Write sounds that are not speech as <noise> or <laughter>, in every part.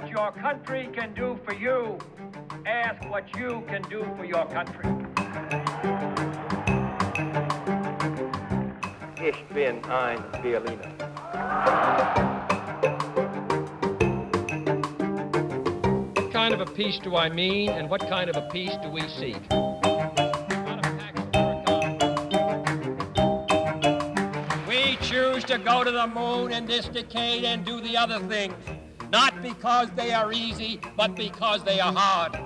what your country can do for you. Ask what you can do for your country. Ich bin ein Berliner. What kind of a peace do I mean, and what kind of a peace do we seek? We choose to go to the moon in this decade and do the other things, not because they are easy, but because they are hard.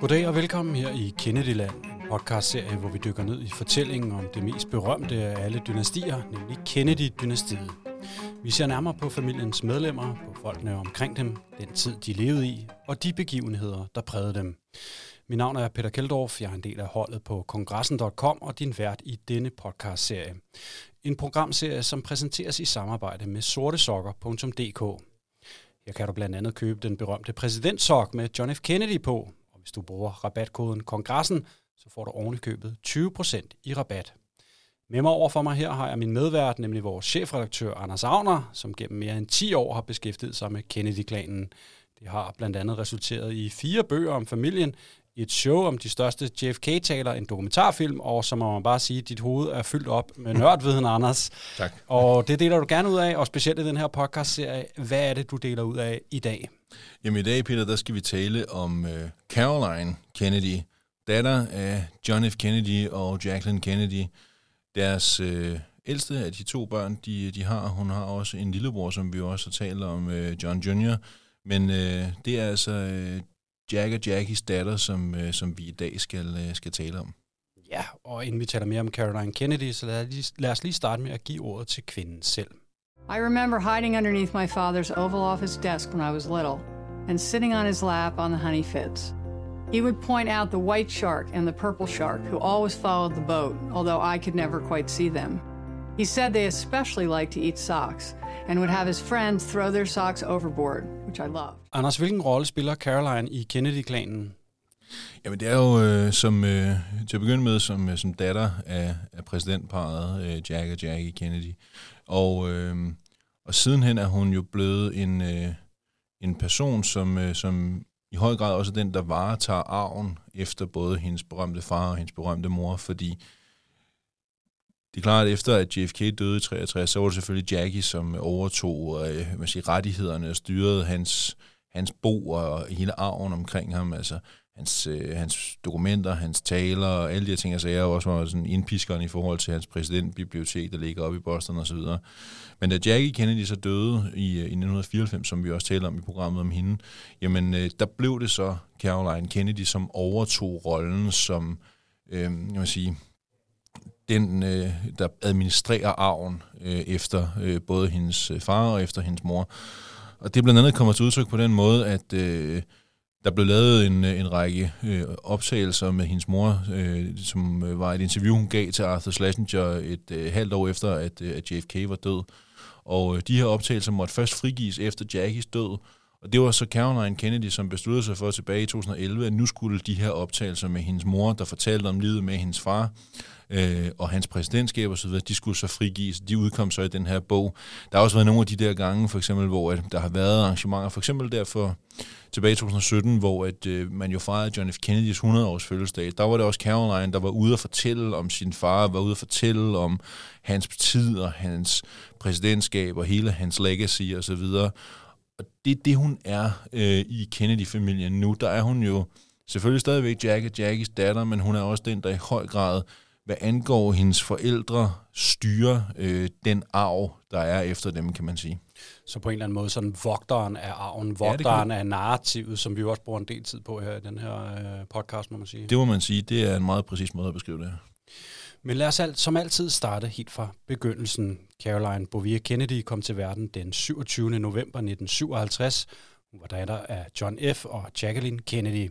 Goddag og velkommen her i Kennedyland, en podcastserie, hvor vi dykker ned i fortællingen om det mest berømte af alle dynastier, nemlig Kennedy-dynastiet. Vi ser nærmere på familiens medlemmer, på folkene omkring dem, den tid de levede i, og de begivenheder, der prægede dem. Mit navn er Peter Keldorf, jeg er en del af holdet på kongressen.com og din vært i denne podcastserie. En programserie, som præsenteres i samarbejde med sortesokker.dk. Her kan du blandt andet købe den berømte præsidentsok med John F. Kennedy på, og hvis du bruger rabatkoden kongressen, så får du ovenikøbet 20% i rabat. Med mig over for mig her har jeg min medvært, nemlig vores chefredaktør Anders Agner, som gennem mere end 10 år har beskæftiget sig med Kennedy-klanen. Det har blandt andet resulteret i fire bøger om familien, et show om de største JFK-taler, en dokumentarfilm, og så må man bare sige, at dit hoved er fyldt op med nørdviden, Anders. <laughs> Tak. Og det deler du gerne ud af, og specielt i den her podcast-serie. Hvad er det, du deler ud af i dag? Jamen i dag, Peter, der skal vi tale om uh, Caroline Kennedy, datter af John F. Kennedy og Jacqueline Kennedy. Deres uh, ældste af de to børn, de, de har, hun har også en lillebror, som vi også har talt om, uh, John Jr., men uh, det er altså uh, Jack og Jackies datter, som, uh, som vi i dag skal, uh, skal tale om. Ja, og inden vi taler mere om Caroline Kennedy, så lad, lige, lad os lige starte med at give ordet til kvinden selv. I remember hiding underneath my father's Oval Office desk when I was little and sitting on his lap on the honey fits. He would point out the white shark and the purple shark who always followed the boat, although I could never quite see them. He said they especially liked to eat socks and would have his friends throw their socks overboard, which I loved. Anders, hvilken rolle spiller Caroline i Kennedy-klanen? Jamen det er jo øh, som, øh, til at begynde med som, øh, som datter af, af præsidentparet øh, Jack og Jackie Kennedy. Og, øh, og sidenhen er hun jo blevet en, øh, en person, som, øh, som i høj grad også er den, der varetager arven efter både hendes berømte far og hendes berømte mor, fordi det er klart, at efter at JFK døde i 63, så var det selvfølgelig Jackie, som overtog øh, man siger, rettighederne og styrede hans, hans bo og hele arven omkring ham. Altså, hans, øh, hans dokumenter, hans taler og alle de her ting, altså jeg også var sådan indpiskeren i forhold til hans præsidentbibliotek, der ligger oppe i Boston og så videre. Men da Jackie Kennedy så døde i, øh, i 1994, som vi også talte om i programmet om hende, jamen øh, der blev det så Caroline Kennedy, som overtog rollen som, øh, jeg vil sige, den, øh, der administrerer arven øh, efter øh, både hendes øh, far og efter hendes mor. Og det blandt andet kommer til udtryk på den måde, at øh, der blev lavet en, øh, en række øh, optagelser med hendes mor, øh, som øh, var et interview, hun gav til Arthur Schlesinger et øh, halvt år efter, at, øh, at JFK var død. Og øh, de her optagelser måtte først frigives efter Jackies død. Og det var så Caroline Kennedy, som besluttede sig for tilbage i 2011, at nu skulle de her optagelser med hendes mor, der fortalte om livet med hendes far, øh, og hans præsidentskab osv., de skulle så frigives. De udkom så i den her bog. Der har også været nogle af de der gange, for eksempel, hvor at der har været arrangementer, for eksempel derfor tilbage i 2017, hvor at, øh, man jo fejrede John F. Kennedys 100-års fødselsdag. Der var det også Caroline, der var ude at fortælle om sin far, var ude at fortælle om hans tid og hans præsidentskab og hele hans legacy osv., og, så videre og det er det, hun er øh, i Kennedy-familien nu. Der er hun jo selvfølgelig stadigvæk Jack og Jackies datter, men hun er også den, der i høj grad hvad angår hendes forældre, styrer øh, den arv, der er efter dem, kan man sige. Så på en eller anden måde sådan vogteren af arven, vogteren ja, af narrativet, som vi også bruger en del tid på her i den her øh, podcast, må man sige. Det må man sige. Det er en meget præcis måde at beskrive det her. Men lad os alt, som altid starte helt fra begyndelsen. Caroline Bovia Kennedy kom til verden den 27. november 1957. Hun var datter af John F. og Jacqueline Kennedy.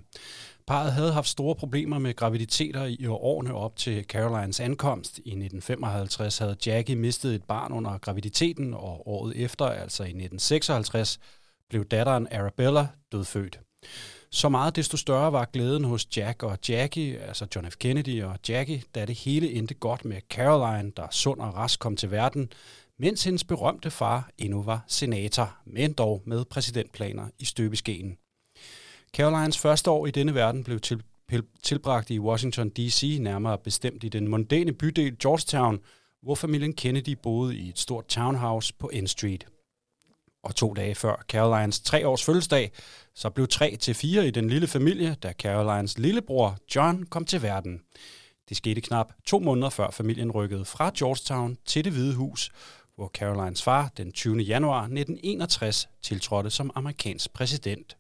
Parret havde haft store problemer med graviditeter i årene op til Carolines ankomst. I 1955 havde Jackie mistet et barn under graviditeten, og året efter, altså i 1956, blev datteren Arabella dødfødt. Så meget desto større var glæden hos Jack og Jackie, altså John F. Kennedy og Jackie, da det hele endte godt med Caroline, der sund og rask kom til verden, mens hendes berømte far endnu var senator, men dog med præsidentplaner i støbeskeen. Carolines første år i denne verden blev til, tilbragt i Washington D.C., nærmere bestemt i den mondæne bydel Georgetown, hvor familien Kennedy boede i et stort townhouse på N Street. Og to dage før Carolines tre års fødselsdag, så blev tre til fire i den lille familie, da Carolines lillebror John kom til verden. Det skete knap to måneder før familien rykkede fra Georgetown til det Hvide Hus, hvor Carolines far den 20. januar 1961 tiltrådte som amerikansk præsident.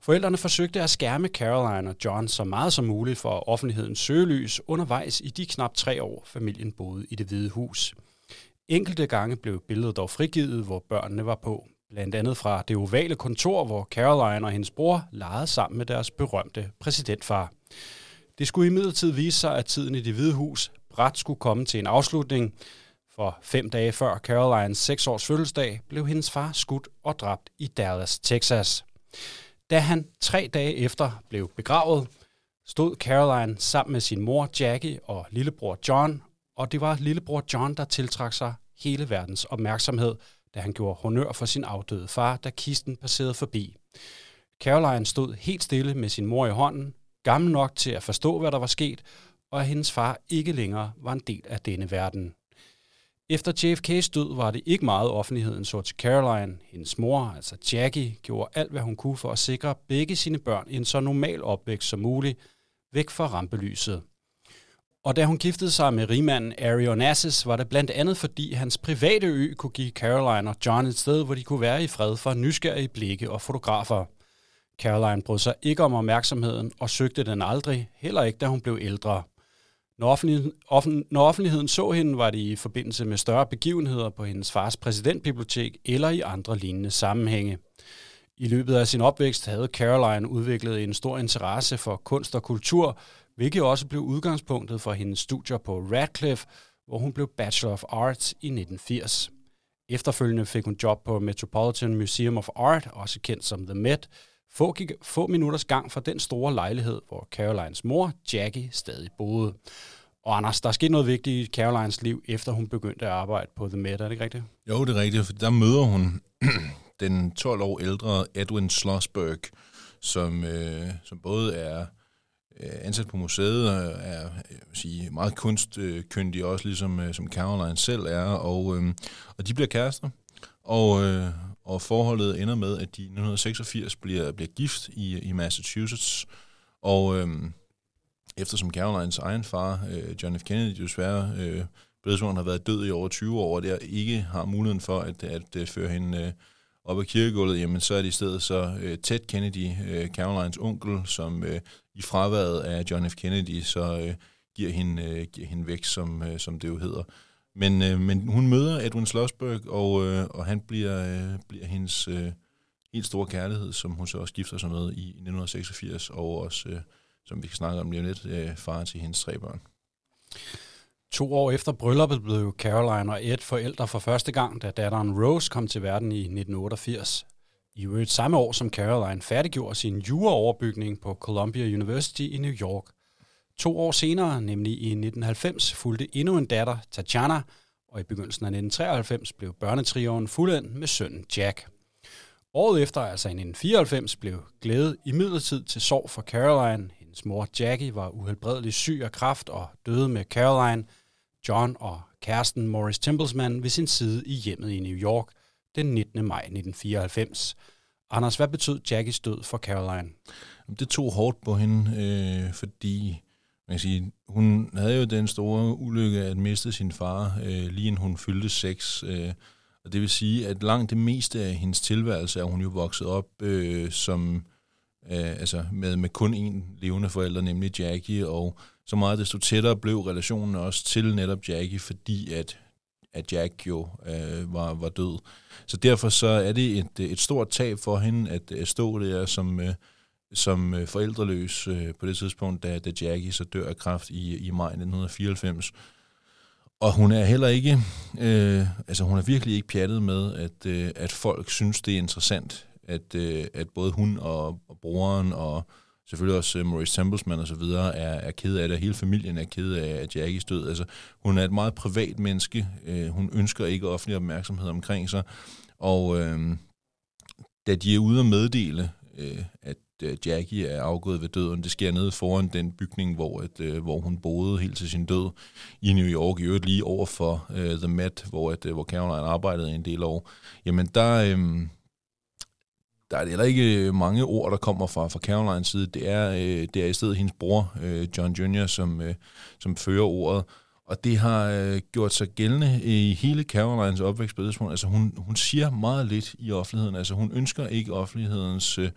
Forældrene forsøgte at skærme Caroline og John så meget som muligt for offentlighedens søgelys undervejs i de knap tre år, familien boede i det hvide hus. Enkelte gange blev billedet dog frigivet, hvor børnene var på. Blandt andet fra det ovale kontor, hvor Caroline og hendes bror legede sammen med deres berømte præsidentfar. Det skulle imidlertid vise sig, at tiden i det hvide hus bræt skulle komme til en afslutning, for fem dage før Carolines seks års fødselsdag blev hendes far skudt og dræbt i Dallas, Texas. Da han tre dage efter blev begravet, stod Caroline sammen med sin mor Jackie og lillebror John, og det var lillebror John, der tiltrak sig hele verdens opmærksomhed, da han gjorde honør for sin afdøde far, da kisten passerede forbi. Caroline stod helt stille med sin mor i hånden, gammel nok til at forstå, hvad der var sket, og at hendes far ikke længere var en del af denne verden. Efter JFK's død var det ikke meget offentligheden så til Caroline. Hendes mor, altså Jackie, gjorde alt, hvad hun kunne for at sikre begge sine børn en så normal opvækst som muligt, væk fra rampelyset. Og da hun giftede sig med rigmanden Ari Onassis, var det blandt andet fordi hans private ø kunne give Caroline og John et sted, hvor de kunne være i fred for nysgerrige blikke og fotografer. Caroline brød sig ikke om opmærksomheden og søgte den aldrig, heller ikke da hun blev ældre. Når offentligheden, offen, når offentligheden så hende, var det i forbindelse med større begivenheder på hendes fars præsidentbibliotek eller i andre lignende sammenhænge. I løbet af sin opvækst havde Caroline udviklet en stor interesse for kunst og kultur, hvilket også blev udgangspunktet for hendes studier på Radcliffe, hvor hun blev Bachelor of Arts i 1980. Efterfølgende fik hun job på Metropolitan Museum of Art, også kendt som The Met, få, gik, få minutters gang fra den store lejlighed, hvor Carolines mor, Jackie, stadig boede. Og Anders, der skete noget vigtigt i Carolines liv, efter hun begyndte at arbejde på The Met, er det ikke rigtigt? Jo, det er rigtigt, for der møder hun <clears throat> den 12 år ældre Edwin Schlossberg, som, øh, som både er øh, Øh, ansat på museet og er øh, jeg vil sige, meget kunstkyndig, øh, også ligesom som Caroline selv er, og, øh, og de bliver kærester. Og, øh, og forholdet ender med, at de i 1986 bliver, bliver gift i, i Massachusetts, og øh, eftersom Carolines egen far, øh, John F. Kennedy, desværre øh, har været død i over 20 år, og der ikke har muligheden for at, at, at føre hende øh, op ad kirkegulvet, jamen så er det i stedet så øh, Ted Kennedy, øh, Carolines onkel, som øh, i fraværet af John F. Kennedy, så øh, giver, hende, øh, giver hende væk, som, øh, som det jo hedder. Men, øh, men hun møder Edwin Slosberg, og, øh, og han bliver, øh, bliver hendes øh, helt store kærlighed, som hun så også gifter sig med i 1986, og også, øh, som vi kan snakke om lige lidt, øh, far til hendes tre børn. To år efter brylluppet blev Caroline og Ed forældre for første gang, da datteren Rose kom til verden i 1988. I øvrigt samme år, som Caroline færdiggjorde sin juraoverbygning på Columbia University i New York. To år senere, nemlig i 1990, fulgte endnu en datter, Tatjana, og i begyndelsen af 1993 blev børnetrioen fuldendt med sønnen Jack. Året efter, altså i 1994, blev glæde i midlertid til sorg for Caroline. Hendes mor Jackie var uhelbredeligt syg af kræft og døde med Caroline, John og kæresten Morris Templesman ved sin side i hjemmet i New York den 19. maj 1994. Anders, hvad betød Jackies død for Caroline? Det tog hårdt på hende, øh, fordi man kan sige, hun havde jo den store ulykke at miste sin far, øh, lige inden hun fyldte seks. Øh, og det vil sige, at langt det meste af hendes tilværelse er hun jo vokset op øh, som, øh, altså med, med kun én levende forælder, nemlig Jackie, og så meget desto tættere blev relationen også til netop Jackie, fordi at, at Jack jo øh, var, var død. Så derfor så er det et, et stort tab for hende at, at stå der som... Øh, som øh, forældreløs øh, på det tidspunkt, da, da Jackie så dør af kræft i, i maj 1994. Og hun er heller ikke, øh, altså hun er virkelig ikke pjattet med, at, øh, at folk synes, det er interessant, at, øh, at både hun og, og broren og selvfølgelig også øh, Maurice Templesman og så videre er, er ked af det, hele familien er ked af, at Jackie stød. Altså, hun er et meget privat menneske. Øh, hun ønsker ikke offentlig opmærksomhed omkring sig. Og øh, da de er ude at meddele, øh, at øh, Jackie er afgået ved døden. Det sker nede foran den bygning, hvor, at, øh, hvor hun boede helt til sin død i New York, i øvrigt lige over for øh, The Met, hvor, at, øh, hvor Caroline arbejdede en del år. Jamen der, øh, der er heller ikke øh, mange ord, der kommer fra, fra Carolines side. Det er, øh, det er i stedet hendes bror, øh, John Jr., som, øh, som fører ordet. Og det har øh, gjort sig gældende i hele Carolines opvækst på det Altså hun, hun siger meget lidt i offentligheden. Altså hun ønsker ikke offentlighedens øh,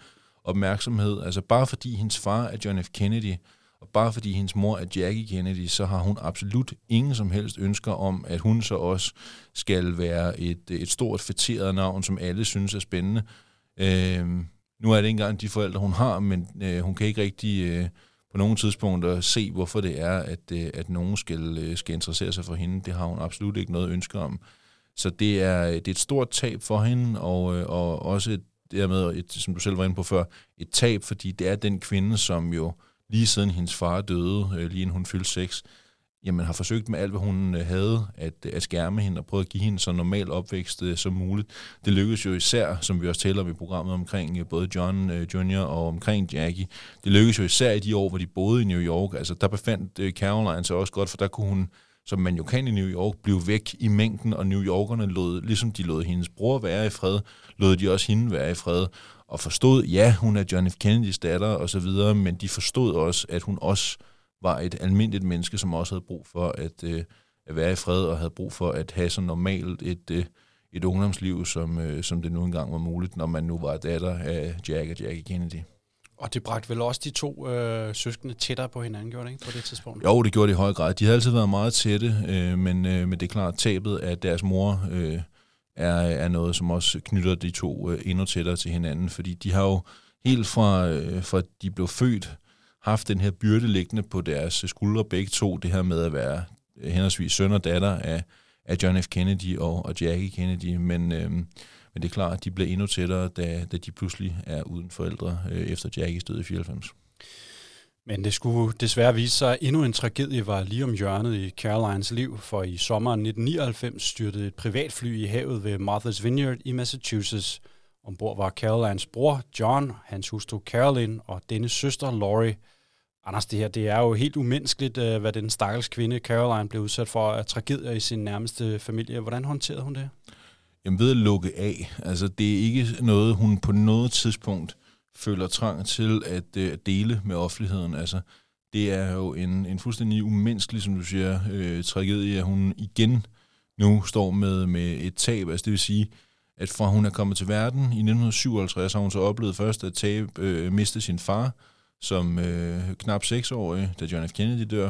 opmærksomhed. Altså bare fordi hendes far er John F. Kennedy, og bare fordi hendes mor er Jackie Kennedy, så har hun absolut ingen som helst ønsker om, at hun så også skal være et, øh, et stort fætteret navn, som alle synes er spændende. Øh, nu er det ikke engang de forældre, hun har, men øh, hun kan ikke rigtig øh, på nogle tidspunkter se, hvorfor det er, at, øh, at nogen skal, øh, skal interessere sig for hende. Det har hun absolut ikke noget ønske om. Så det er, øh, det er et stort tab for hende, og, øh, og også et, dermed, et, som du selv var inde på før, et tab, fordi det er den kvinde, som jo lige siden hendes far døde, øh, lige inden hun fyldte seks, jamen, har forsøgt med alt, hvad hun øh, havde, at, øh, at skærme hende og prøve at give hende så normal opvækst øh, som muligt. Det lykkedes jo især, som vi også taler om i programmet omkring øh, både John Jr. og omkring Jackie, det lykkedes jo især i de år, hvor de boede i New York. Altså, der befandt Caroline sig også godt, for der kunne hun som man jo kan i New York, blive væk i mængden, og New Yorkerne lod, ligesom de lod hendes bror være i fred, lod de også hende være i fred, og forstod, ja, hun er John F. Kennedys datter og så videre, men de forstod også, at hun også var et almindeligt menneske, som også havde brug for at, øh, at være i fred, og havde brug for at have så normalt et, øh, et ungdomsliv, som, øh, som det nu engang var muligt, når man nu var datter af Jack og Jackie Kennedy. Og det bragte vel også de to øh, søskende tættere på hinanden, gjorde det ikke, på det tidspunkt? Jo, det gjorde det i høj grad. De havde altid været meget tætte, øh, men, øh, men det er klart, tabet af deres mor øh, er, er noget, som også knytter de to øh, endnu tættere til hinanden, fordi de har jo helt fra, øh, fra de blev født, haft den her byrde liggende på deres skuldre begge to, det her med at være øh, henholdsvis søn og datter af, af John F. Kennedy og, og Jackie Kennedy, men, øh, men det er klart, at de blev endnu tættere, da, da de pludselig er uden forældre øh, efter Jackies død i 94. Men det skulle desværre vise sig, at endnu en tragedie var lige om hjørnet i Carolines liv, for i sommeren 1999 styrtede et privatfly i havet ved Martha's Vineyard i Massachusetts. Ombord var Carolines bror John, hans hustru Carolyn og dennes søster Laurie. Anders, det her det er jo helt umenneskeligt, øh, hvad den stakkels kvinde Caroline blev udsat for af tragedier i sin nærmeste familie. Hvordan håndterede hun det? Jamen ved at lukke af. Altså det er ikke noget, hun på noget tidspunkt føler trang til at, øh, at dele med offentligheden. Altså det er jo en, en fuldstændig umenneskelig, som du siger, øh, tragedie, at hun igen nu står med, med et tab. Altså det vil sige, at fra hun er kommet til verden i 1957, har hun så oplevet først at tabe, øh, miste sin far, som øh, knap seksårig, da John F. Kennedy dør.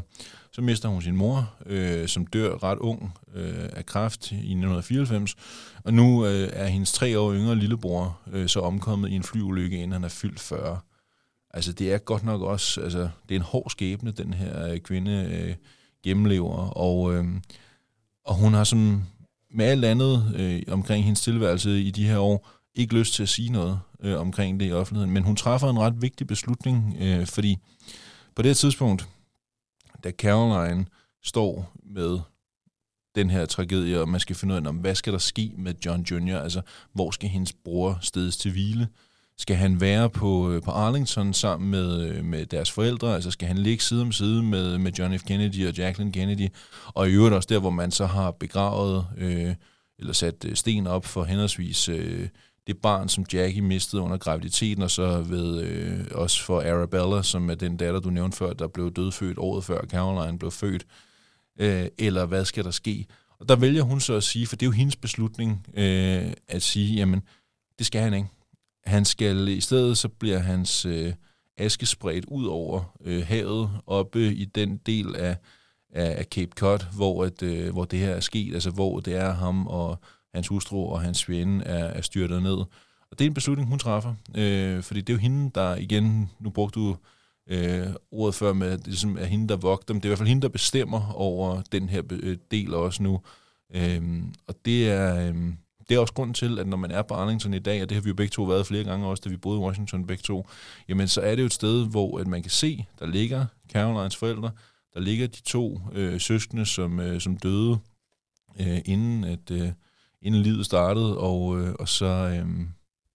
Så mister hun sin mor, øh, som dør ret ung øh, af kræft i 1994. Og nu øh, er hendes tre år yngre lillebror øh, så omkommet i en flyulykke, inden han er fyldt 40. Altså det er godt nok også, altså det er en hård skæbne, den her øh, kvinde øh, gennemlever. Og, øh, og hun har som med alt andet øh, omkring hendes tilværelse i de her år, ikke lyst til at sige noget øh, omkring det i offentligheden, men hun træffer en ret vigtig beslutning, øh, fordi på det tidspunkt, da Caroline står med den her tragedie, og man skal finde ud af, hvad skal der ske med John Jr., altså hvor skal hendes bror stedes til hvile? Skal han være på, øh, på Arlington sammen med, øh, med deres forældre? Altså skal han ligge side om side med, med John F. Kennedy og Jacqueline Kennedy? Og i øvrigt også der, hvor man så har begravet øh, eller sat øh, sten op for henholdsvis øh, det barn, som Jackie mistede under graviditeten, og så ved øh, også for Arabella, som er den datter, du nævnte før, der blev dødfødt året før Caroline blev født. Øh, eller hvad skal der ske? Og der vælger hun så at sige, for det er jo hendes beslutning, øh, at sige, jamen, det skal han ikke. Han skal, i stedet så bliver hans øh, aske spredt ud over øh, havet, oppe i den del af, af, af Cape Cod, hvor, at, øh, hvor det her er sket, altså hvor det er ham og hans hustru og hans svende er, er styrtet ned. Og det er en beslutning, hun træffer, øh, fordi det er jo hende, der igen, nu brugte du øh, ordet før med, at det ligesom er hende, der vogter dem. Det er i hvert fald hende, der bestemmer over den her øh, del også nu. Øh, og det er, øh, det er også grunden til, at når man er på Arlington i dag, og det har vi jo begge to været flere gange også, da vi boede i Washington begge to, jamen så er det jo et sted, hvor at man kan se, der ligger Carolines forældre, der ligger de to øh, søskende, som, øh, som døde, øh, inden, at, øh, inden livet startede, og, øh, og så, øh,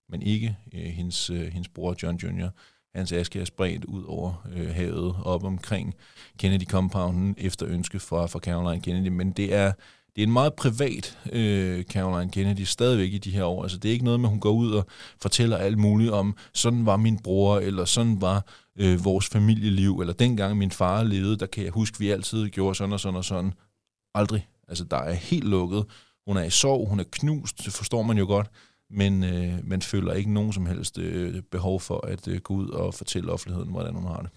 men ikke øh, hendes, øh, hendes bror John Jr., hans aske er spredt ud over øh, havet op omkring Kennedy Compounden efter ønske fra, fra Caroline Kennedy. Men det er, det er en meget privat øh, Caroline Kennedy stadigvæk i de her år. Altså, det er ikke noget med, at hun går ud og fortæller alt muligt om, sådan var min bror, eller sådan var øh, vores familieliv, eller dengang min far levede, der kan jeg huske, vi altid gjorde sådan og sådan og sådan. Aldrig. Altså, der er helt lukket. Hun er i sorg, hun er knust, det forstår man jo godt men øh, man føler ikke nogen som helst øh, behov for at øh, gå ud og fortælle offentligheden, hvordan hun har det.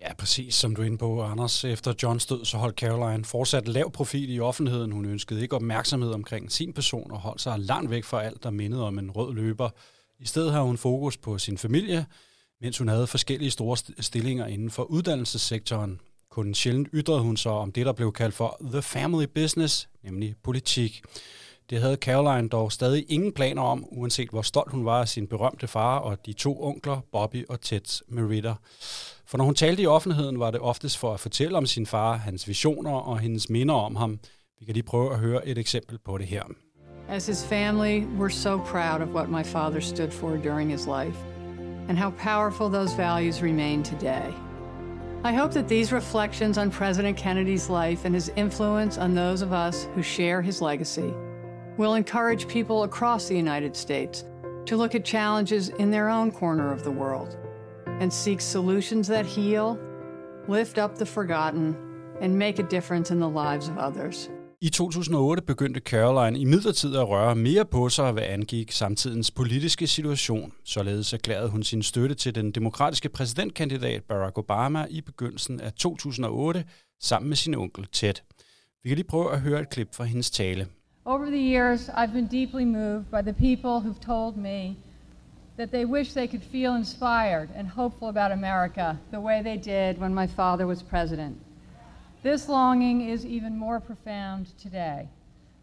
Ja, præcis som du er inde på, Anders. Efter Johns død, så holdt Caroline fortsat lav profil i offentligheden. Hun ønskede ikke opmærksomhed omkring sin person og holdt sig langt væk fra alt, der mindede om en rød løber. I stedet har hun fokus på sin familie, mens hun havde forskellige store stillinger inden for uddannelsessektoren. Kun sjældent ytrede hun så om det, der blev kaldt for the family business, nemlig politik. Det havde Caroline dog stadig ingen planer om, uanset hvor stolt hun var af sin berømte far og de to onkler, Bobby og Ted Merida. For når hun talte i offentligheden, var det oftest for at fortælle om sin far, hans visioner og hendes minder om ham. Vi kan lige prøve at høre et eksempel på det her. As his family, we're so proud of what my father stood for during his life and how powerful those values remain today. I hope that these reflections on President Kennedy's life and his influence on those of us who share his legacy will encourage people across the United States to look at challenges in their own corner of the world and seek solutions that heal, lift up the forgotten, and make a difference in the lives of others. I 2008 begyndte Caroline i midlertid at røre mere på sig, hvad angik samtidens politiske situation. Således erklærede hun sin støtte til den demokratiske præsidentkandidat Barack Obama i begyndelsen af 2008 sammen med sin onkel Ted. Vi kan lige prøve at høre et klip fra hendes tale. Over the years, I've been deeply moved by the people who've told me that they wish they could feel inspired and hopeful about America the way they did when my father was president. This longing is even more profound today.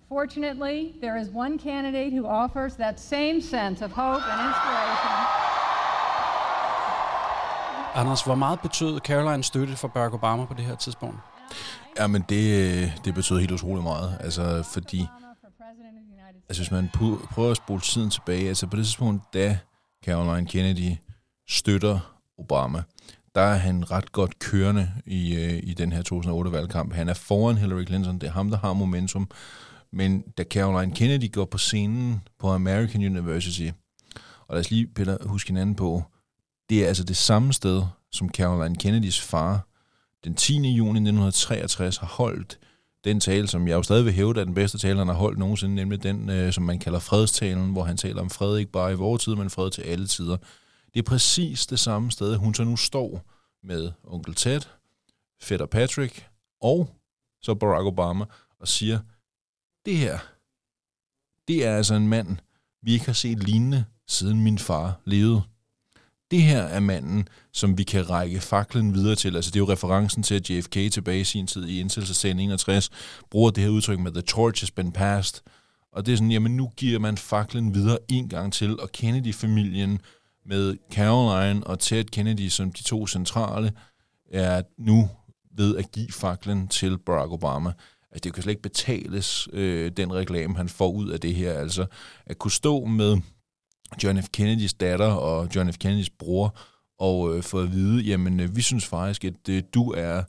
Fortunately, there is one candidate who offers that same sense of hope and inspiration. Anders, hvor meget betød Caroline støtte for Barack Obama på det her tidspunkt? Ja, men det, det betød helt utroligt meget. Altså, fordi altså hvis man prøver at spole tiden tilbage, altså på det tidspunkt, da Caroline Kennedy støtter Obama, der er han ret godt kørende i, øh, i den her 2008-valgkamp. Han er foran Hillary Clinton, det er ham, der har momentum. Men da Caroline Kennedy går på scenen på American University, og lad os lige, Peter, huske hinanden på, det er altså det samme sted, som Caroline Kennedys far den 10. juni 1963 har holdt den tale, som jeg jo stadig vil hæve, er den bedste tale, han har holdt nogensinde, nemlig den, øh, som man kalder fredstalen, hvor han taler om fred ikke bare i vores tid, men fred til alle tider. Det er præcis det samme sted, hun så nu står med onkel Ted, fætter Patrick og så Barack Obama og siger, det her, det er altså en mand, vi ikke har set lignende, siden min far levede det her er manden, som vi kan række faklen videre til. Altså det er jo referencen til, at JFK tilbage i sin tid i indsættelsesserien 61 bruger det her udtryk med, the torch has been passed. Og det er sådan, jamen nu giver man faklen videre en gang til, og Kennedy-familien med Caroline og Ted Kennedy som de to centrale, er nu ved at give faklen til Barack Obama. Altså det kan slet ikke betales, øh, den reklame, han får ud af det her. Altså at kunne stå med John F. Kennedys datter og John F. Kennedys bror, og øh, få at vide, jamen øh, vi synes faktisk, at øh, du er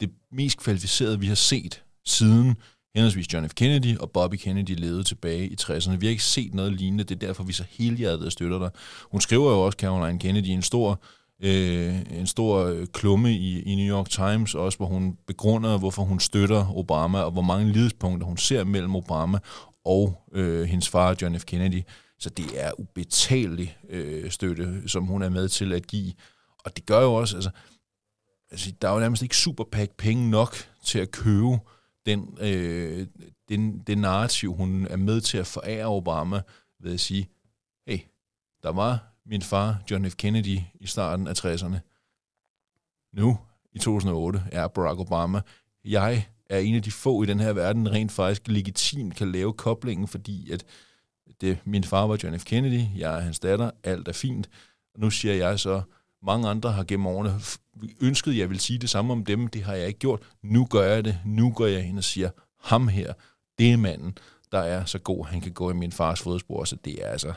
det mest kvalificerede, vi har set siden henholdsvis John F. Kennedy og Bobby Kennedy levede tilbage i 60'erne. Vi har ikke set noget lignende, det er derfor, vi så helhjertet støtter dig. Hun skriver jo også, Caroline Kennedy, en stor, øh, en stor øh, klumme i, i New York Times, også hvor hun begrunder, hvorfor hun støtter Obama, og hvor mange lidspunkter hun ser mellem Obama og øh, hendes far, John F. Kennedy. Så det er ubetalelig øh, støtte, som hun er med til at give. Og det gør jo også, altså, altså der er jo nærmest ikke superpack penge nok til at købe den, øh, den, den narrativ, hun er med til at forære Obama ved at sige, hey, der var min far, John F. Kennedy, i starten af 60'erne. Nu, i 2008, er Barack Obama. Jeg er en af de få i den her verden, rent faktisk legitimt kan lave koblingen, fordi at det, min far var John F. Kennedy, jeg er hans datter, alt er fint. Og nu siger jeg så, mange andre har gennem årene ønsket, at jeg vil sige det samme om dem, det har jeg ikke gjort. Nu gør jeg det, nu går jeg hen og siger, ham her, det er manden, der er så god, han kan gå i min fars fodspor, så det er altså...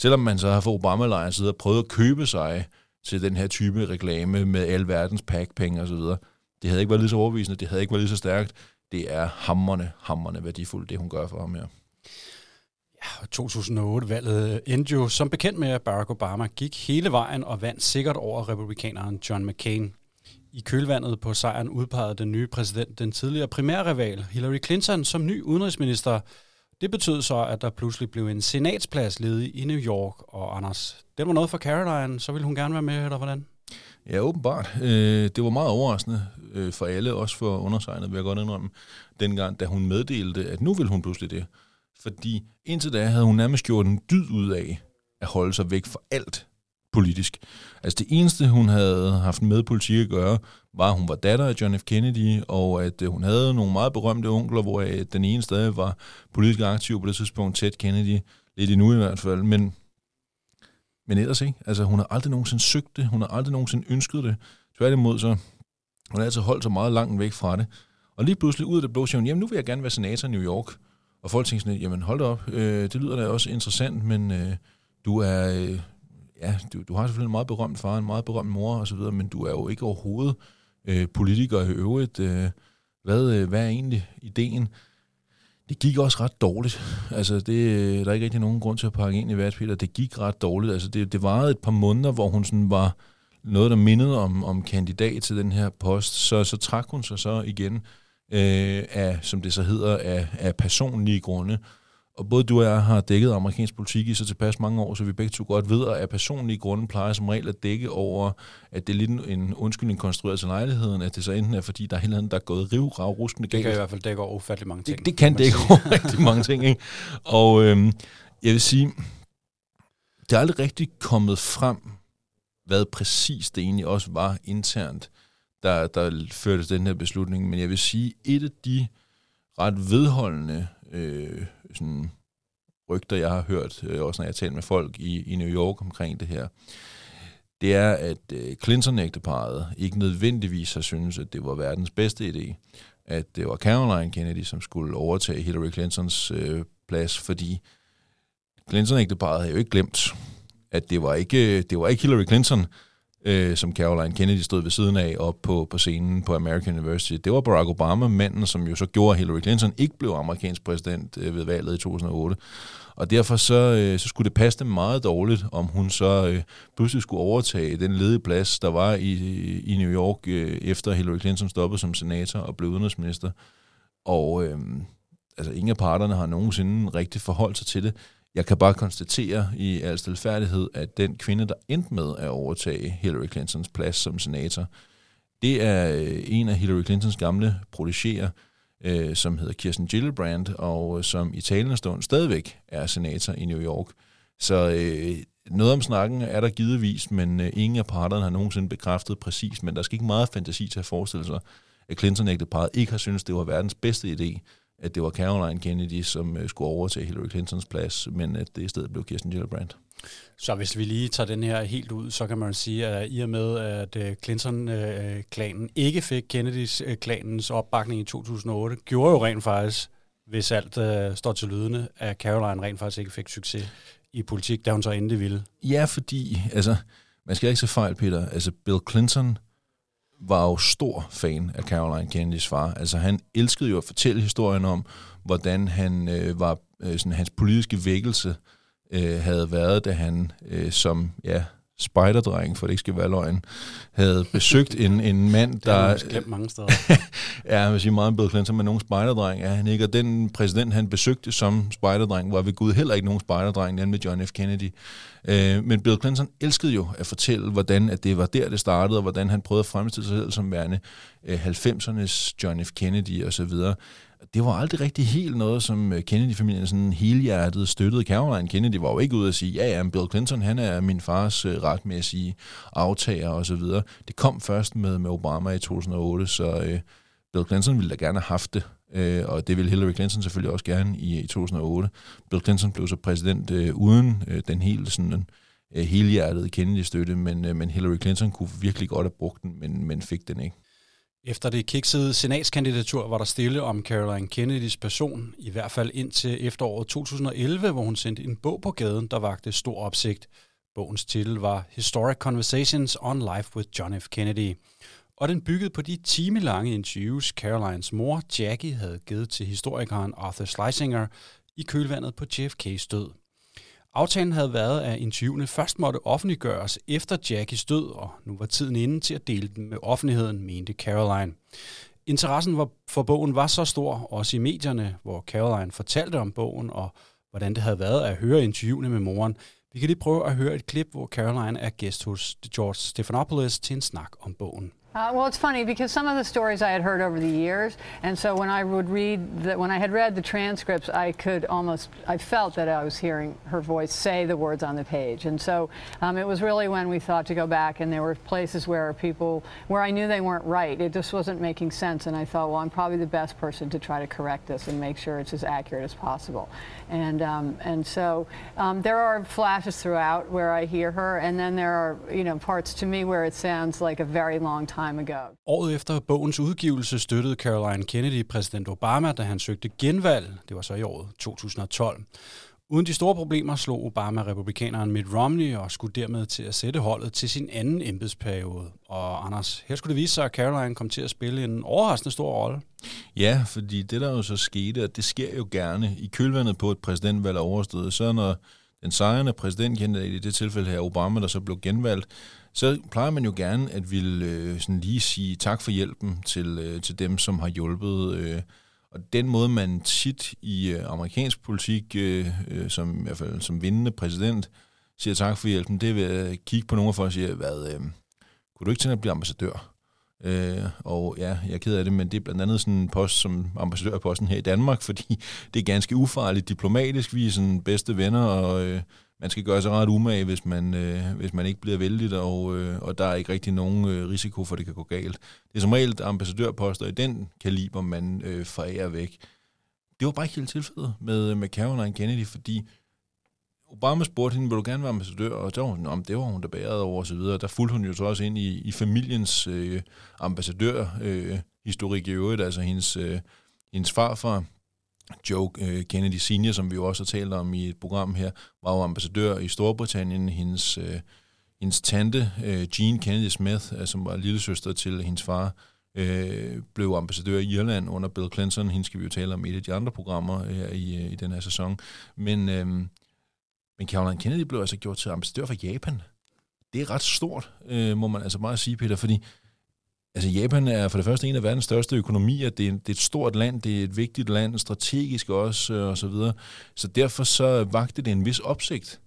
Selvom man så har fået Obama-lejren siddet og prøvet at købe sig til den her type reklame med al verdens packpenge osv., det havde ikke været lige så overbevisende, det havde ikke været lige så stærkt. Det er hammerne, hammerne værdifuldt, det hun gør for ham her. Ja, 2008-valget endte jo som bekendt med, at Barack Obama gik hele vejen og vandt sikkert over republikaneren John McCain. I kølvandet på sejren udpegede den nye præsident den tidligere primærrival Hillary Clinton som ny udenrigsminister. Det betød så, at der pludselig blev en senatsplads ledig i New York. Og Anders, det var noget for Caroline, så ville hun gerne være med, eller hvordan? Ja, åbenbart. Øh, det var meget overraskende øh, for alle, også for undersegnet, vil jeg godt indrømme, dengang, da hun meddelte, at nu vil hun pludselig det. Fordi indtil da havde hun nærmest gjort en dyd ud af at holde sig væk fra alt politisk. Altså det eneste, hun havde haft med politik at gøre, var, at hun var datter af John F. Kennedy, og at øh, hun havde nogle meget berømte onkler, hvor øh, den ene stadig var politisk aktiv på det tidspunkt, Ted Kennedy, lidt endnu i hvert fald, men, men ellers ikke. Altså hun har aldrig nogensinde søgt det, hun har aldrig nogensinde ønsket det. Tværtimod så, hun har altid holdt sig meget langt væk fra det. Og lige pludselig ud af det blå siger hun, jamen nu vil jeg gerne være senator i New York. Og folk tænkte sådan, jamen hold da op, øh, det lyder da også interessant, men øh, du er, øh, ja, du, du har selvfølgelig en meget berømt far, en meget berømt mor og så videre, men du er jo ikke overhovedet øh, politiker i øvrigt. Øh, hvad, øh, hvad er egentlig ideen? Det gik også ret dårligt. Altså, det, øh, der er ikke rigtig nogen grund til at pakke ind i værtspeter. Det gik ret dårligt. Altså, det, det varede et par måneder, hvor hun sådan var noget, der mindede om, om kandidat til den her post. Så, så trak hun sig så igen øh, af, som det så hedder, af, af personlige grunde. Og både du og jeg har dækket amerikansk politik i så tilpas mange år, så vi begge to godt ved, at af personlige grunde plejer som regel at dække over, at det er lidt en undskyldning konstrueret til lejligheden, at det så enten er, fordi der er helt andet, der er gået rivrav rustende galt. Det kan i hvert fald dække over ufattelig mange ting. Det, det kan dække over rigtig mange ting, ikke? Og øhm, jeg vil sige, det er aldrig rigtig kommet frem, hvad præcis det egentlig også var internt, der, der førte den her beslutning. Men jeg vil sige, et af de ret vedholdende øh, sådan, rygter, jeg har hørt, øh, også når jeg har talt med folk i, i New York omkring det her, det er, at øh, Clinton-ægteparet ikke nødvendigvis har syntes, at det var verdens bedste idé, at det var Caroline Kennedy, som skulle overtage Hillary Clintons øh, plads, fordi Clinton-ægteparet havde jo ikke glemt, at det var ikke, øh, det var ikke Hillary Clinton, øh, som Caroline Kennedy stod ved siden af op på, på scenen på American University. Det var Barack Obama, manden, som jo så gjorde, at Hillary Clinton ikke blev amerikansk præsident øh, ved valget i 2008. Og derfor så, øh, så skulle det passe dem meget dårligt, om hun så øh, pludselig skulle overtage den ledige plads, der var i, i New York, øh, efter Hillary Clinton stoppede som senator og blev udenrigsminister. Og øh, altså, ingen af parterne har nogensinde rigtig forholdt sig til det. Jeg kan bare konstatere i al stilfærdighed, at den kvinde, der endte med at overtage Hillary Clintons plads som senator, det er øh, en af Hillary Clintons gamle protegerer, øh, som hedder Kirsten Gillibrand, og øh, som i talende stund stadigvæk er senator i New York. Så øh, noget om snakken er der givetvis, men øh, ingen af parterne har nogensinde bekræftet præcis, men der skal ikke meget fantasi til at forestille sig, at Clinton-ægteparet ikke har syntes, det var verdens bedste idé at det var Caroline Kennedy, som øh, skulle overtage Hillary Clintons plads, men at det i stedet blev Kirsten Gillibrand. Så hvis vi lige tager den her helt ud, så kan man sige, at i og med, at øh, Clinton-klanen ikke fik Kennedys-klanens opbakning i 2008, gjorde jo rent faktisk, hvis alt står til lydende, at Caroline rent faktisk ikke fik succes i politik, da hun så endelig ville. Ja, fordi, altså, man skal ikke se fejl, Peter. Altså, Bill Clinton var jo stor fan af Caroline Kennedys far. Altså han elskede jo at fortælle historien om, hvordan han øh, var øh, sådan hans politiske vækkelse øh, havde været, da han øh, som ja, spejderdreng, for det ikke skal være løgn, havde besøgt en, en mand, der... Det har mange steder. <laughs> ja, jeg vil sige meget Bill Clinton, men nogen spejderdreng er han ikke. Og den præsident, han besøgte som spejderdreng, var ved Gud heller ikke nogen spejderdreng, nemlig John F. Kennedy. Øh, men Bill Clinton elskede jo at fortælle, hvordan at det var der, det startede, og hvordan han prøvede at fremstille sig selv som værende øh, 90'ernes John F. Kennedy osv det var aldrig rigtig helt noget, som øh, Kennedy-familien sådan helhjertet støttede. Caroline Kennedy var jo ikke ude at sige, ja, ja, Bill Clinton, han er min fars øh, retmæssige aftager og så videre. Det kom først med, med Obama i 2008, så øh, Bill Clinton ville da gerne have haft det, øh, og det ville Hillary Clinton selvfølgelig også gerne i, i 2008. Bill Clinton blev så præsident øh, uden øh, den helt sådan, øh, helhjertede Kennedy-støtte, men, øh, men Hillary Clinton kunne virkelig godt have brugt den, men, men fik den ikke. Efter det kiksede senatskandidatur var der stille om Caroline Kennedys person, i hvert fald indtil efteråret 2011, hvor hun sendte en bog på gaden, der vagte stor opsigt. Bogens titel var Historic Conversations on Life with John F. Kennedy, og den byggede på de timelange interviews, Carolines mor Jackie havde givet til historikeren Arthur Schlesinger i kølvandet på JFK's død. Aftalen havde været, at interviewene først måtte offentliggøres efter Jackies død, og nu var tiden inde til at dele dem med offentligheden, mente Caroline. Interessen for bogen var så stor, også i medierne, hvor Caroline fortalte om bogen og hvordan det havde været at høre interviewene med moren. Vi kan lige prøve at høre et klip, hvor Caroline er gæst hos George Stephanopoulos til en snak om bogen. Uh, well, it's funny because some of the stories I had heard over the years, and so when I would read that, when I had read the transcripts, I could almost, I felt that I was hearing her voice say the words on the page, and so um, it was really when we thought to go back, and there were places where people, where I knew they weren't right, it just wasn't making sense, and I thought, well, I'm probably the best person to try to correct this and make sure it's as accurate as possible, and um, and so um, there are flashes throughout where I hear her, and then there are you know parts to me where it sounds like a very long time time ago. Året efter bogens udgivelse støttede Caroline Kennedy præsident Obama, da han søgte genvalg. Det var så i året 2012. Uden de store problemer slog Obama republikaneren Mitt Romney og skulle dermed til at sætte holdet til sin anden embedsperiode. Og Anders, her skulle det vise sig, at Caroline kom til at spille en overraskende stor rolle. Ja, fordi det der jo så skete, at det sker jo gerne i kølvandet på et præsidentvalg overstået. Så når den sejrende præsidentkandidat, i det tilfælde her Obama, der så blev genvalgt, så plejer man jo gerne at ville øh, sådan lige sige tak for hjælpen til, øh, til dem, som har hjulpet. Øh. Og den måde, man tit i øh, amerikansk politik, øh, øh, som i hvert fald som vindende præsident, siger tak for hjælpen, det er ved at kigge på nogle af folk og sige, hvad, øh, kunne du ikke tænke at blive ambassadør? Øh, og ja, jeg er ked af det, men det er blandt andet sådan en post som ambassadørposten her i Danmark, <laughs> fordi det er ganske ufarligt diplomatisk. Vi er sådan bedste venner, og øh, man skal gøre sig ret umage, hvis man, øh, hvis man ikke bliver vældig, og, øh, og der er ikke rigtig nogen øh, risiko for, at det kan gå galt. Det er som regel ambassadørposter i den kaliber, man øh, forærer væk. Det var bare ikke helt tilfældet med, med Caroline Kennedy, fordi Obama spurgte hende, vil du gerne være ambassadør? Og så var hun, om det var hun der bærede over osv. Der fulgte hun jo så også ind i, i familiens øh, ambassadørhistorik øh, i øvrigt, altså hendes, øh, hendes farfar, Joe øh, Kennedy Senior, som vi jo også har talt om i et program her, var jo ambassadør i Storbritannien. Hendes, øh, hendes tante, øh, Jean Kennedy Smith, øh, som var lille søster til hendes far, øh, blev ambassadør i Irland under Bill Clinton. Hende skal vi jo tale om i et af de andre programmer øh, her i, øh, i den her sæson. Men, øh, men Caroline Kennedy blev altså gjort til ambassadør for Japan. Det er ret stort, øh, må man altså bare sige, Peter, fordi Altså Japan er for det første en af verdens største økonomier. Det er, det er et stort land, det er et vigtigt land, strategisk også, øh, og så videre. Så derfor så vagte det en vis opsigt,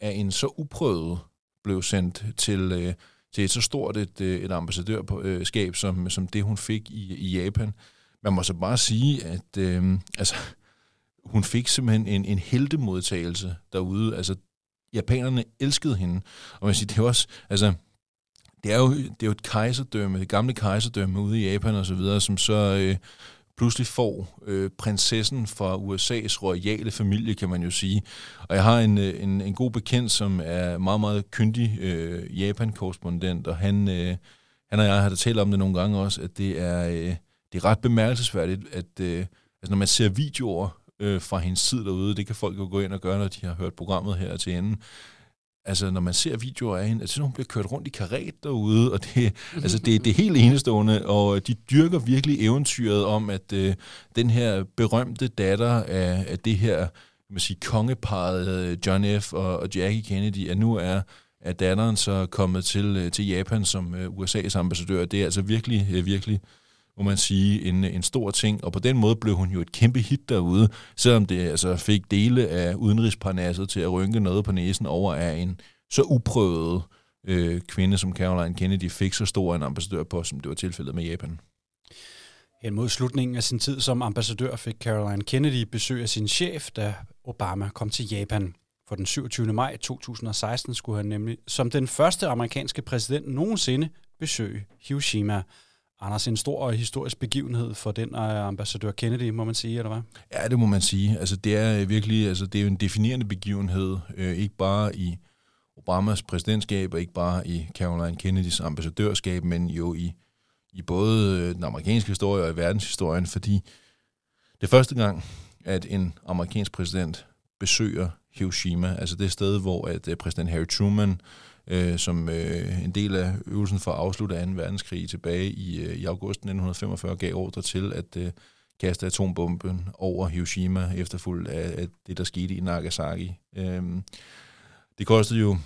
at en så uprøvet blev sendt til, øh, til et så stort et, øh, et ambassadørskab, som, som det hun fik i, i Japan. Man må så bare sige, at øh, altså, hun fik simpelthen en, en heldemodtagelse derude. Altså, japanerne elskede hende. Og man siger, det er også, altså, det er jo, det er jo et kejserdømme, det gamle kejserdømme ude i Japan og så videre, som så øh, pludselig får øh, prinsessen fra USA's royale familie, kan man jo sige. Og jeg har en, øh, en, en god bekendt, som er meget, meget kyndig øh, Japan-korrespondent, og han, øh, han og jeg har da talt om det nogle gange også, at det er, øh, det er ret bemærkelsesværdigt, at øh, altså når man ser videoer øh, fra hendes tid derude, det kan folk jo gå ind og gøre, når de har hørt programmet her til enden, Altså, når man ser videoer af hende, at hun bliver kørt rundt i karet derude, og det, <laughs> altså, det, det er helt enestående, og de dyrker virkelig eventyret om, at øh, den her berømte datter af, af det her man sige, kongeparet øh, John F. og, og Jackie Kennedy, at nu er at datteren så kommet til, øh, til Japan som øh, USA's ambassadør. Det er altså virkelig, virkelig må man sige, en, en stor ting, og på den måde blev hun jo et kæmpe hit derude, selvom det altså fik dele af udenrigsparnasset til at rynke noget på næsen over af en så uprøvet øh, kvinde som Caroline Kennedy fik så stor en ambassadør på, som det var tilfældet med Japan. Hen mod slutningen af sin tid som ambassadør fik Caroline Kennedy besøg af sin chef, da Obama kom til Japan. For den 27. maj 2016 skulle han nemlig som den første amerikanske præsident nogensinde besøge Hiroshima. Anders, en stor historisk begivenhed for den af ambassadør Kennedy, må man sige, eller hvad? Ja, det må man sige. Altså, det er øh, virkelig altså, det er jo en definerende begivenhed, øh, ikke bare i Obamas præsidentskab, og ikke bare i Caroline Kennedys ambassadørskab, men jo i, i både øh, den amerikanske historie og i verdenshistorien, fordi det er første gang, at en amerikansk præsident besøger Hiroshima, altså det sted, hvor at præsident Harry Truman, øh, som øh, en del af øvelsen for at afslutte 2. verdenskrig tilbage i, øh, i august 1945, gav ordre til at øh, kaste atombomben over Hiroshima, efterfulgt af, af det, der skete i Nagasaki. Øh, det kostede jo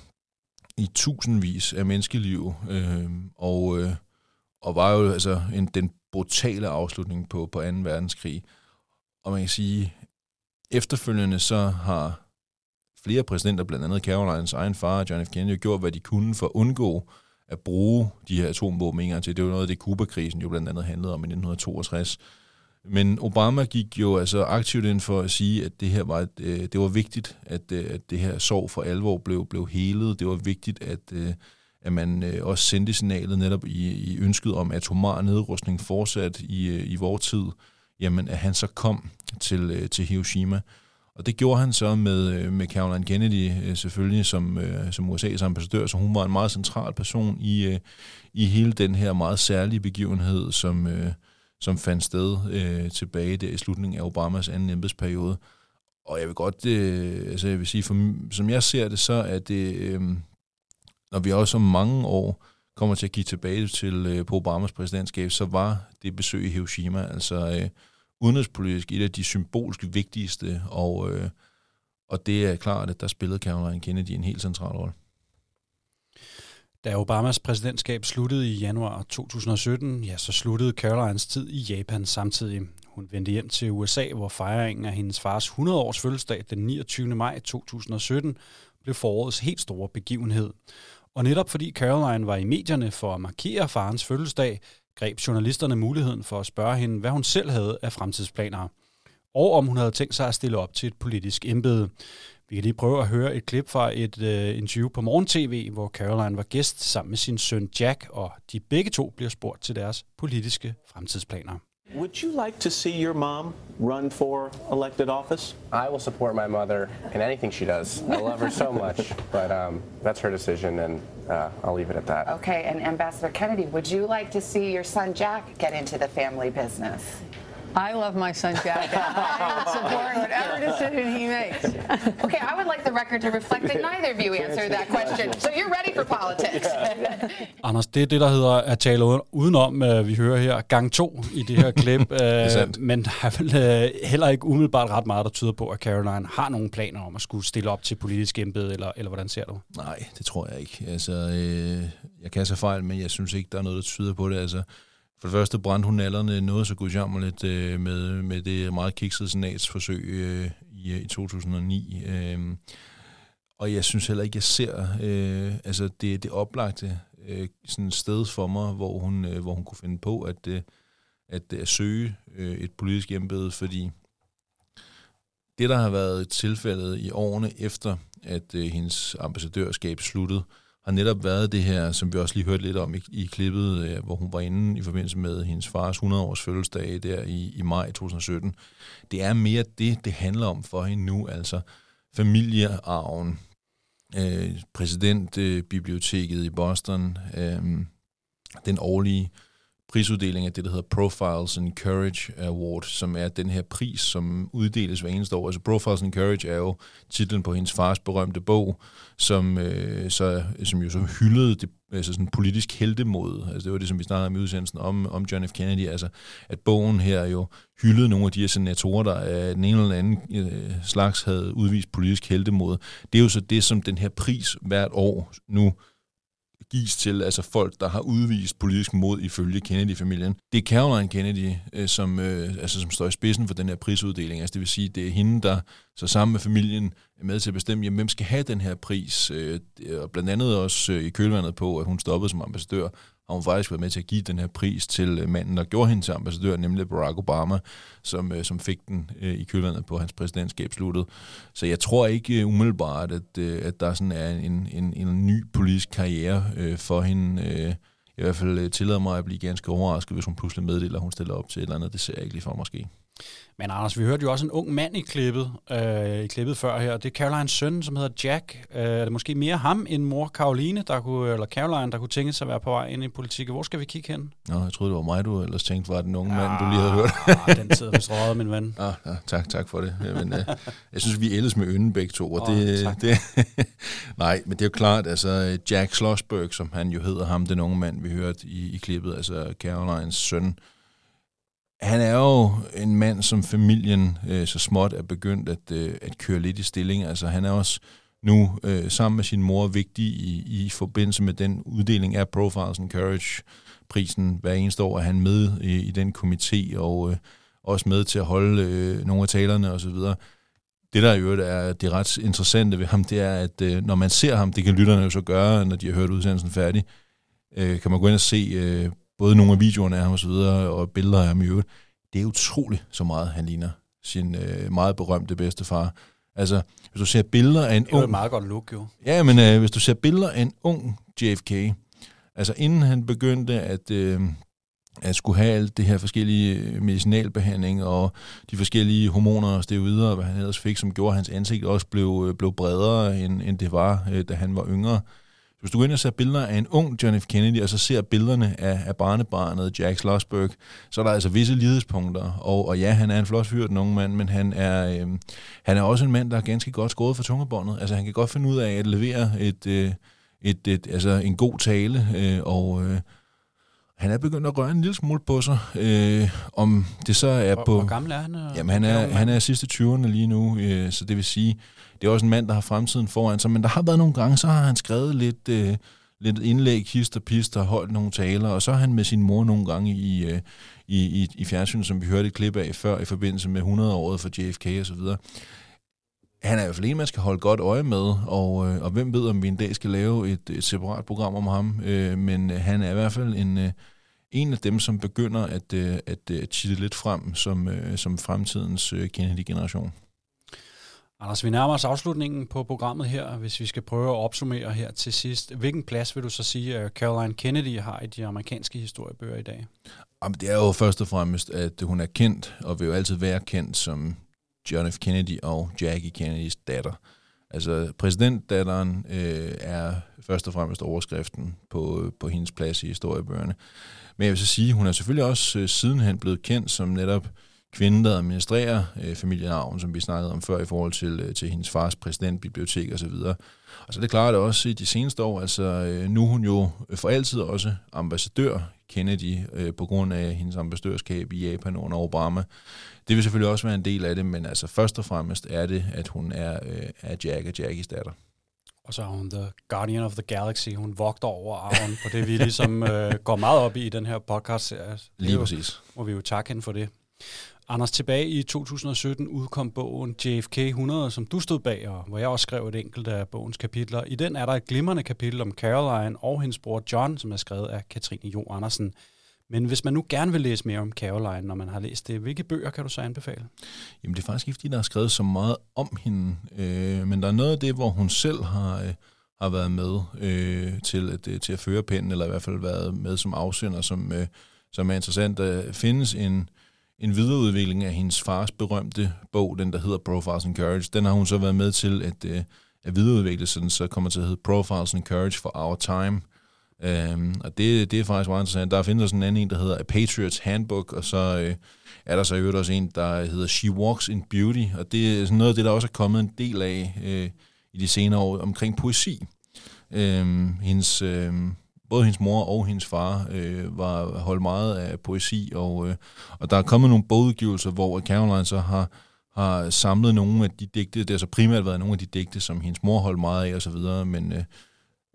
i tusindvis af menneskeliv, øh, og, øh, og var jo altså en, den brutale afslutning på, på 2. verdenskrig. Og man kan sige, efterfølgende så har flere præsidenter, blandt andet Carolines egen far, John F. Kennedy, gjort, hvad de kunne for at undgå at bruge de her atomvåben til. Det var noget af det, Kuba-krisen jo blandt andet handlede om i 1962. Men Obama gik jo altså aktivt ind for at sige, at det her var, et, øh, det var vigtigt, at, øh, at det her sorg for alvor blev, blev helet. Det var vigtigt, at, øh, at man øh, også sendte signalet netop i, i ønsket om atomar nedrustning fortsat i, øh, i vores tid, jamen at han så kom til, øh, til Hiroshima. Og det gjorde han så med, øh, med Caroline Kennedy øh, selvfølgelig som, øh, som USA's ambassadør, så hun var en meget central person i, i hele den her meget særlige begivenhed, som, som fandt sted tilbage der i slutningen af Obamas anden embedsperiode. Og jeg vil godt, altså jeg vil sige, for, som jeg ser det, så er det, når vi også om mange år kommer til at give tilbage til på Obamas præsidentskab, så var det besøg i Hiroshima, altså udenrigspolitisk et af de symbolsk vigtigste, og, øh, og det er klart, at der spillede Caroline Kennedy en helt central rolle. Da Obamas præsidentskab sluttede i januar 2017, ja, så sluttede Carolines tid i Japan samtidig. Hun vendte hjem til USA, hvor fejringen af hendes fars 100-års fødselsdag den 29. maj 2017 blev forårets helt store begivenhed. Og netop fordi Caroline var i medierne for at markere farens fødselsdag, greb journalisterne muligheden for at spørge hende, hvad hun selv havde af fremtidsplaner. Og om hun havde tænkt sig at stille op til et politisk embede. Vi kan lige prøve at høre et klip fra et uh, interview på Morgen TV, hvor Caroline var gæst sammen med sin søn Jack, og de begge to bliver spurgt til deres politiske fremtidsplaner. Would you like to see your mom run for elected office? I will support my mother in anything she does. I love her so much, but um, that's her decision, and uh, I'll leave it at that. Okay, and Ambassador Kennedy, would you like to see your son Jack get into the family business? I love my son Jack. <laughs> I support whatever decision he makes. Okay, I would like the record to reflect that neither of you answered that question. So you're ready for politics. <laughs> Anders, det er det, der hedder at tale udenom. Vi hører her gang to i det her klip. <laughs> det men der er vel øh, heller ikke umiddelbart ret meget, der tyder på, at Caroline har nogle planer om at skulle stille op til politisk embede, eller, eller hvordan ser du? Nej, det tror jeg ikke. Altså, øh, jeg kan have fejl, men jeg synes ikke, der er noget, der tyder på det. Altså, for det første brændte hun allerede noget så gudjammerligt øh, med, med det meget kiksede senatsforsøg øh, i, i 2009. Øh, og jeg synes heller ikke, jeg ser øh, altså det, det oplagte øh, sådan sted for mig, hvor hun, øh, hvor hun kunne finde på at, øh, at, at søge øh, et politisk embede, fordi det, der har været tilfældet i årene efter, at øh, hendes ambassadørskab sluttede, øh, har netop været det her, som vi også lige hørte lidt om i, i klippet, øh, hvor hun var inde i forbindelse med hendes fars 100-års fødselsdag der i, i maj 2017. Det er mere det, det handler om for hende nu, altså familiearven, øh, præsidentbiblioteket i Boston, øh, den årlige prisuddeling af det, der hedder Profiles and Courage Award, som er den her pris, som uddeles hver eneste år. Altså Profiles and Courage er jo titlen på hendes fars berømte bog, som, øh, så, som jo så hyldede det, altså sådan politisk heldemod. Altså det var det, som vi snakkede om i udsendelsen om, om John F. Kennedy. Altså at bogen her jo hyldede nogle af de her senatorer, der af den ene eller anden øh, slags havde udvist politisk heldemod. Det er jo så det, som den her pris hvert år nu gives til, altså folk, der har udvist politisk mod ifølge Kennedy-familien. Det er Caroline Kennedy, øh, som, øh, altså, som står i spidsen for den her prisuddeling. Altså, det vil sige, det er hende, der så sammen med familien er med til at bestemme, jamen, hvem skal have den her pris. Øh, og blandt andet også øh, i kølvandet på, at hun stoppede som ambassadør, har hun faktisk været med til at give den her pris til øh, manden, der gjorde hende til ambassadør, nemlig Barack Obama, som, øh, som fik den øh, i kølvandet på hans præsidentskab sluttet. Så jeg tror ikke umiddelbart, at, at der sådan er en, en, en ny politisk karriere for hende i hvert fald tillader mig at blive ganske overrasket, hvis hun pludselig meddeler, at hun stiller op til et eller andet. Det ser jeg ikke lige for mig ske. Men Anders, vi hørte jo også en ung mand i klippet, øh, i klippet før her. Det er Carolines søn, som hedder Jack. Øh, er det måske mere ham end mor Caroline, der kunne, eller Caroline, der kunne tænke sig at være på vej ind i politik? Hvor skal vi kigge hen? Nå, jeg troede, det var mig, du ellers tænkte, var den unge ja, mand, du lige havde hørt. <laughs> Ah, den sidder vist røget, min ven. Ah, ja, tak, tak for det. Men, øh, jeg synes, vi ældes med ønden begge to. Og det, tak. det, <laughs> nej, men det er jo klart, altså Jack Schlossberg, som han jo hedder ham, den unge mand, vi hørte i, i klippet, altså Carolines søn, han er jo en mand, som familien øh, så småt er begyndt at, øh, at køre lidt i stilling. Altså han er også nu øh, sammen med sin mor vigtig i, i forbindelse med den uddeling af Profiles and Courage prisen hver eneste år er han med i, i den komité og øh, også med til at holde øh, nogle af talerne osv. Det der i øvrigt er det ret interessante ved ham, det er, at øh, når man ser ham, det kan lytterne jo så gøre, når de har hørt udsendelsen færdig, øh, kan man gå ind og se øh, både nogle af videoerne af ham og så videre, og billeder af ham i øvrigt. Det er utroligt så meget, han ligner sin øh, meget berømte bedstefar. Altså, hvis du ser billeder af en Det er ung... meget godt look, jo. Ja, men øh, hvis du ser billeder af en ung JFK, altså inden han begyndte at, øh, at skulle have alt det her forskellige øh, medicinalbehandling og de forskellige hormoner og steroider, hvad han ellers fik, som gjorde, at hans ansigt også blev, øh, blev bredere, end, end det var, øh, da han var yngre. Hvis du går ind og ser billeder af en ung John F. Kennedy, og så ser billederne af, af barnebarnet Jack Schlossberg, så er der altså visse lidespunkter. Og, og ja, han er en flot fyr, den unge mand, men han er, øh, han er også en mand, der er ganske godt skåret for tungebåndet. Altså han kan godt finde ud af at levere et, øh, et, et, altså, en god tale, øh, og øh, han er begyndt at røre en lille smule på sig. Øh, om det så er Hvor, på... hvor gammel er han? Jamen, han er, han er sidste 20'erne lige nu, øh, så det vil sige, det er også en mand, der har fremtiden foran sig, men der har været nogle gange, så har han skrevet lidt, øh, lidt indlæg, hister, og pist, holdt nogle taler, og så har han med sin mor nogle gange i, øh, i, i, i fjernsyn, som vi hørte et klip af før, i forbindelse med 100-året for JFK og så videre. Han er i hvert fald en, man skal holde godt øje med, og, øh, og hvem ved, om vi en dag skal lave et, et separat program om ham, øh, men øh, han er i hvert fald en... Øh, en af dem, som begynder at, øh, at, øh, at titte lidt frem som, øh, som fremtidens Kennedy-generation. Anders, vi nærmer os afslutningen på programmet her, hvis vi skal prøve at opsummere her til sidst. Hvilken plads vil du så sige, at Caroline Kennedy har i de amerikanske historiebøger i dag? Jamen, det er jo først og fremmest, at hun er kendt, og vil jo altid være kendt som John F. Kennedy og Jackie Kennedys datter. Altså, præsidentdatteren øh, er først og fremmest overskriften på, på hendes plads i historiebøgerne. Men jeg vil så sige, hun er selvfølgelig også øh, sidenhen blevet kendt som netop kvinden, der administrerer øh, familienarven, som vi snakkede om før i forhold til, øh, til hendes fars præsidentbibliotek osv. Og så er det klart at også i de seneste år, altså øh, nu er hun jo for altid også ambassadør Kennedy øh, på grund af hendes ambassadørskab i Japan under Obama. Det vil selvfølgelig også være en del af det, men altså først og fremmest er det, at hun er, øh, er Jack og Jackies datter. Og så er hun The Guardian of the Galaxy. Hun vogter over arven på det, vi ligesom øh, går meget op i i den her podcast. Lige præcis. Må vi jo takke hende for det. Anders, tilbage i 2017 udkom bogen JFK 100, som du stod bag, og hvor jeg også skrev et enkelt af bogens kapitler. I den er der et glimrende kapitel om Caroline og hendes bror John, som er skrevet af Katrine Jo Andersen. Men hvis man nu gerne vil læse mere om Caroline, når man har læst det, hvilke bøger kan du så anbefale? Jamen det er faktisk ikke fordi, der er skrevet så meget om hende, øh, men der er noget af det, hvor hun selv har, øh, har været med øh, til, at, øh, til at føre pinden, eller i hvert fald været med som afsender, som, øh, som er interessant. Der findes en, en videreudvikling af hendes fars berømte bog, den der hedder Profiles and Courage. Den har hun så været med til at, øh, at videreudvikle, så den så kommer til at hedde Profiles and Courage for Our Time. Um, og det, det er faktisk meget interessant. Der findes sådan en anden en, der hedder A Patriot's Handbook, og så øh, er der så i øvrigt også en, der hedder She Walks in Beauty, og det er sådan noget af det, der også er kommet en del af øh, i de senere år omkring poesi. Um, hendes, øh, både hendes mor og hendes far øh, var holdt meget af poesi, og, øh, og der er kommet nogle bogudgivelser, hvor Caroline så har, har samlet nogle af de digte, det har så primært været nogle af de digte, som hendes mor holdt meget af og så videre, men øh,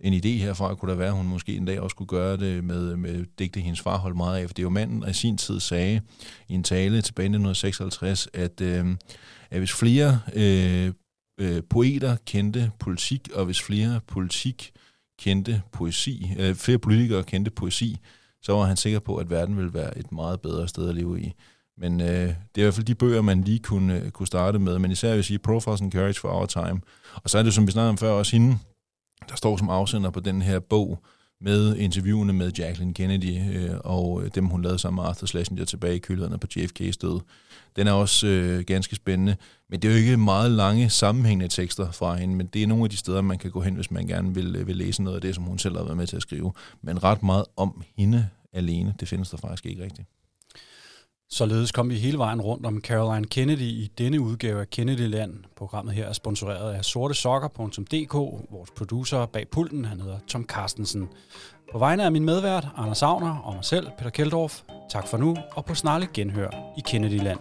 en idé herfra kunne da være, at hun måske en dag også skulle gøre det med, med digte, hendes far holdt meget af, for det er jo manden, der i sin tid sagde i en tale tilbage i 1956, at, øh, at hvis flere øh, øh, poeter kendte politik, og hvis flere politik kendte poesi, øh, flere politikere kendte poesi, så var han sikker på, at verden ville være et meget bedre sted at leve i. Men øh, det er i hvert fald de bøger, man lige kunne, øh, kunne starte med, men især vil jeg sige Profiles and Courage for Our Time. Og så er det, som vi snakkede om før, også hende, der står som afsender på den her bog, med interviewene med Jacqueline Kennedy øh, og øh, dem, hun lavede sammen med Arthur Schlesinger tilbage i kølerne på JFK's død. Den er også øh, ganske spændende, men det er jo ikke meget lange sammenhængende tekster fra hende, men det er nogle af de steder, man kan gå hen, hvis man gerne vil, øh, vil læse noget af det, som hun selv har været med til at skrive. Men ret meget om hende alene, det findes der faktisk ikke rigtigt. Således kom vi hele vejen rundt om Caroline Kennedy i denne udgave af Kennedyland. Programmet her er sponsoreret af sortesokker.dk. Vores producer bag pulten, han hedder Tom Carstensen. På vegne af min medvært, Anders Agner og mig selv, Peter Keldorf, tak for nu og på snarligt genhør i Kennedyland.